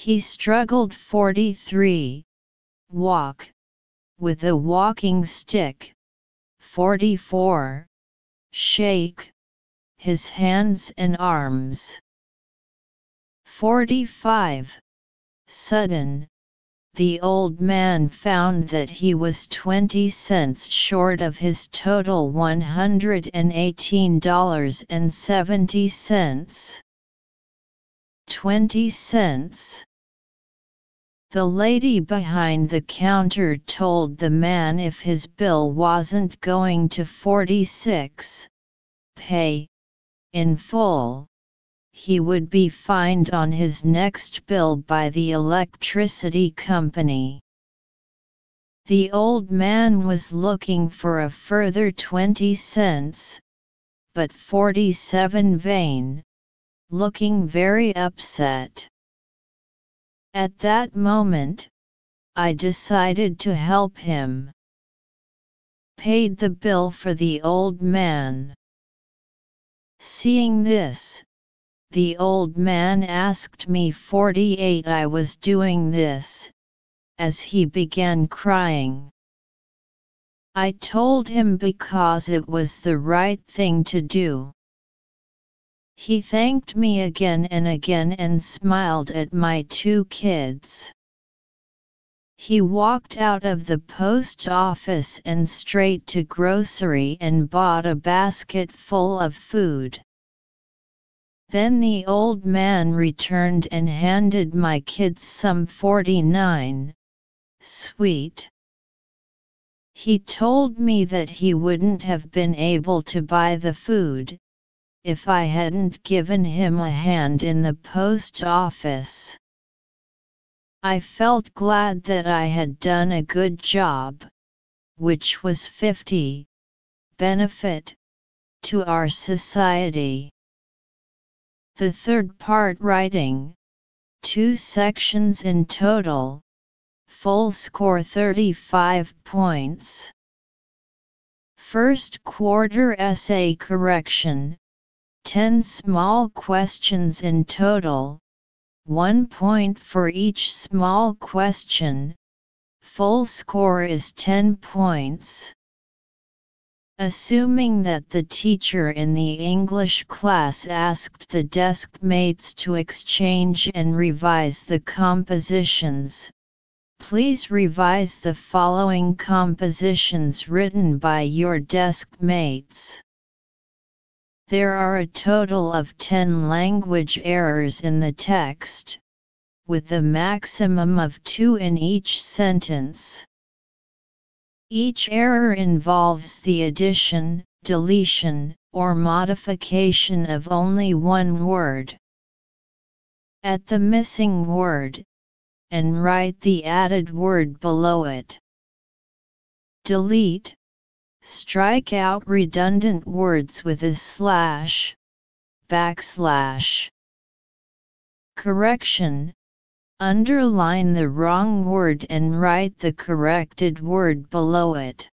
He struggled 43. Walk. With a walking stick. 44. Shake. His hands and arms. 45. Sudden. The old man found that he was 20 cents short of his total $118.70. 20 cents. The lady behind the counter told the man if his bill wasn't going to 46, pay, in full, he would be fined on his next bill by the electricity company. The old man was looking for a further 20 cents, but 47 vain, looking very upset. At that moment, I decided to help him. Paid the bill for the old man. Seeing this, the old man asked me 48 I was doing this, as he began crying. I told him because it was the right thing to do. He thanked me again and again and smiled at my two kids. He walked out of the post office and straight to grocery and bought a basket full of food. Then the old man returned and handed my kids some 49. Sweet. He told me that he wouldn't have been able to buy the food, if I hadn't given him a hand in the post office. I felt glad that I had done a good job, which was 50 benefit to our society. The third part writing, two sections in total, full score 35 points. First quarter essay correction, 10 small questions in total, 1 point for each small question, full score is 10 points. Assuming that the teacher in the English class asked the desk mates to exchange and revise the compositions, please revise the following compositions written by your desk mates. There are a total of 10 language errors in the text, with a maximum of two in each sentence. Each error involves the addition, deletion, or modification of only one word. At the missing word, and write the added word below it. Delete, Strike out redundant words with a slash, backslash. Correction Underline the wrong word and write the corrected word below it.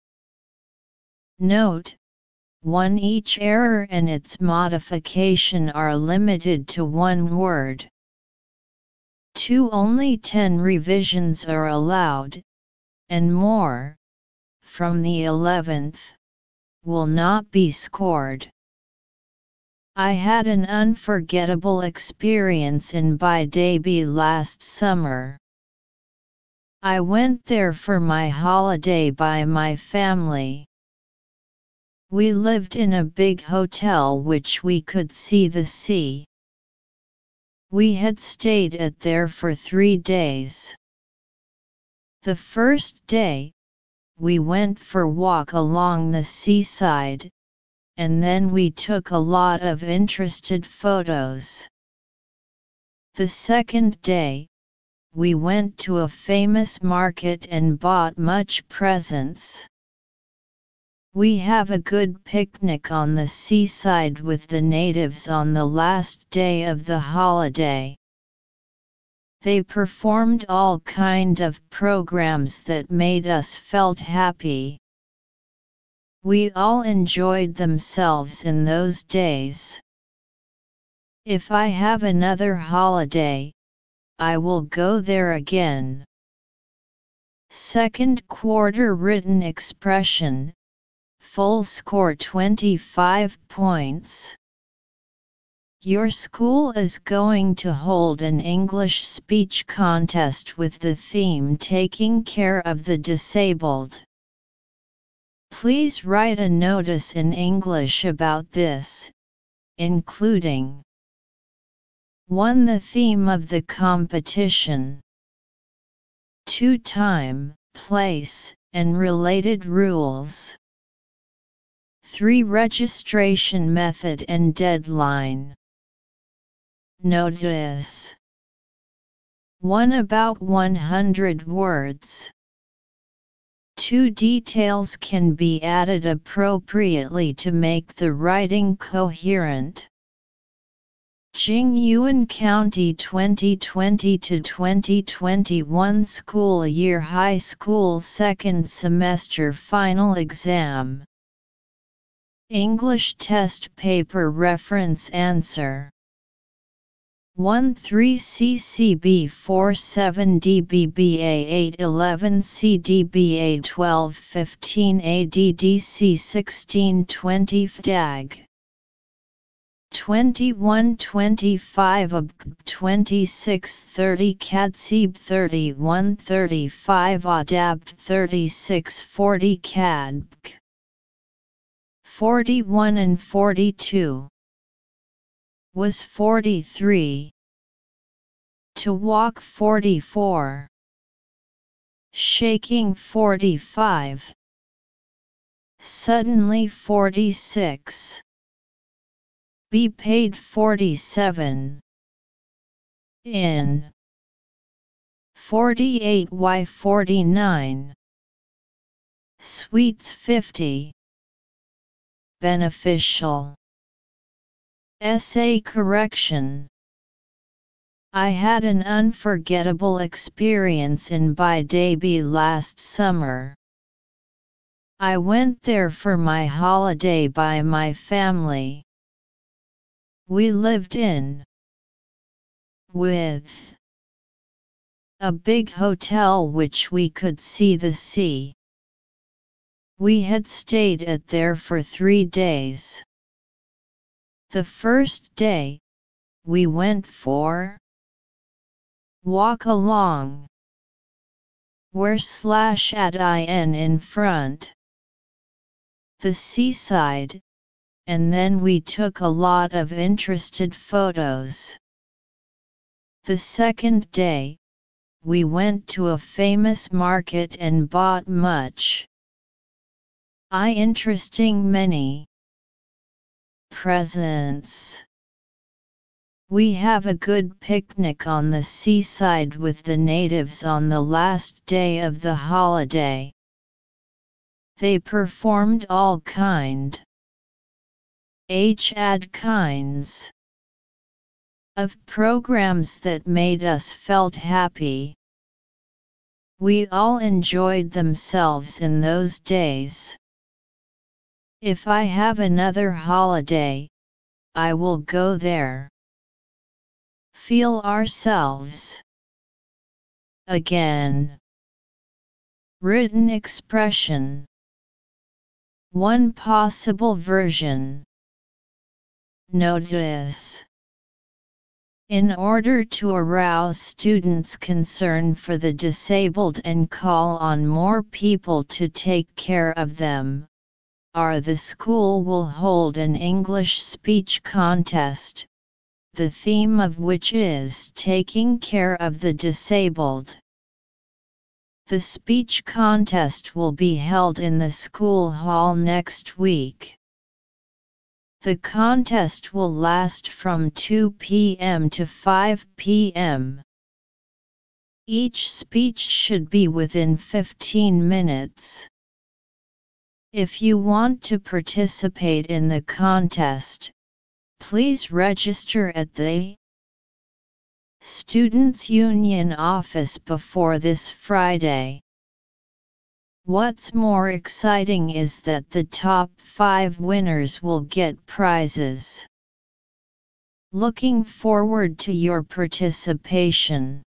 Note, 1 each error and its modification are limited to one word. 2 only 10 revisions are allowed, and more, from the 11th, will not be scored. I had an unforgettable experience in Beidaihe last summer. I went there for my holiday by my family. We lived in a big hotel which we could see the sea. We had stayed at there for three days. The first day, we went for walk along the seaside, and then we took a lot of interested photos. The second day, we went to a famous market and bought much presents. We have a good picnic on the seaside with the natives on the last day of the holiday. They performed all kind of programs that made us felt happy. We all enjoyed themselves in those days. If I have another holiday, I will go there again. Second quarter written expression, full score 25 points. Your school is going to hold an English speech contest with the theme Taking Care of the Disabled. Please write a notice in English about this, including 1. The theme of the competition 2. Time, place, and related rules 3. Registration method and deadline Notice 1. About 100 words 2 details can be added appropriately to make the writing coherent. Jingyuan County 2020 to 2021 school year high school second semester final exam. English test paper reference answer 1620 FDAG 2125 AB 2630 CADSEB 3135 ADAPT 3640 CADBC 41 and 42 was 43. To walk 44. Shaking 45. Suddenly 46. Be paid 47. In 48 Y 49. Sweets 50. Beneficial. Essay correction I had an unforgettable experience in Beidaihe last summer. I went there for my holiday by my family. We lived in with a big hotel which we could see the sea. We had stayed at there for three days. The first day, we went for walk along where slash at in in front the seaside and then we took a lot of interested photos. The second day we went to a famous market and bought much i interesting many presents. We have a good picnic on the seaside with the natives on the last day of the holiday. They performed all kind h ad kinds of programs that made us felt happy. We all enjoyed themselves in those days. If I have another holiday, I will go there. Feel ourselves. Again. Written expression. One possible version. Notice. In order to arouse students' concern for the disabled and call on more people to take care of them, are the school will hold an English speech contest, the theme of which is Taking Care of the Disabled. The speech contest will be held in the school hall next week. The contest will last from 2 p.m. to 5 p.m. Each speech should be within 15 minutes. If you want to participate in the contest, please register at the Students' Union office before this Friday. What's more exciting is that the top 5 winners will get prizes. Looking forward to your participation.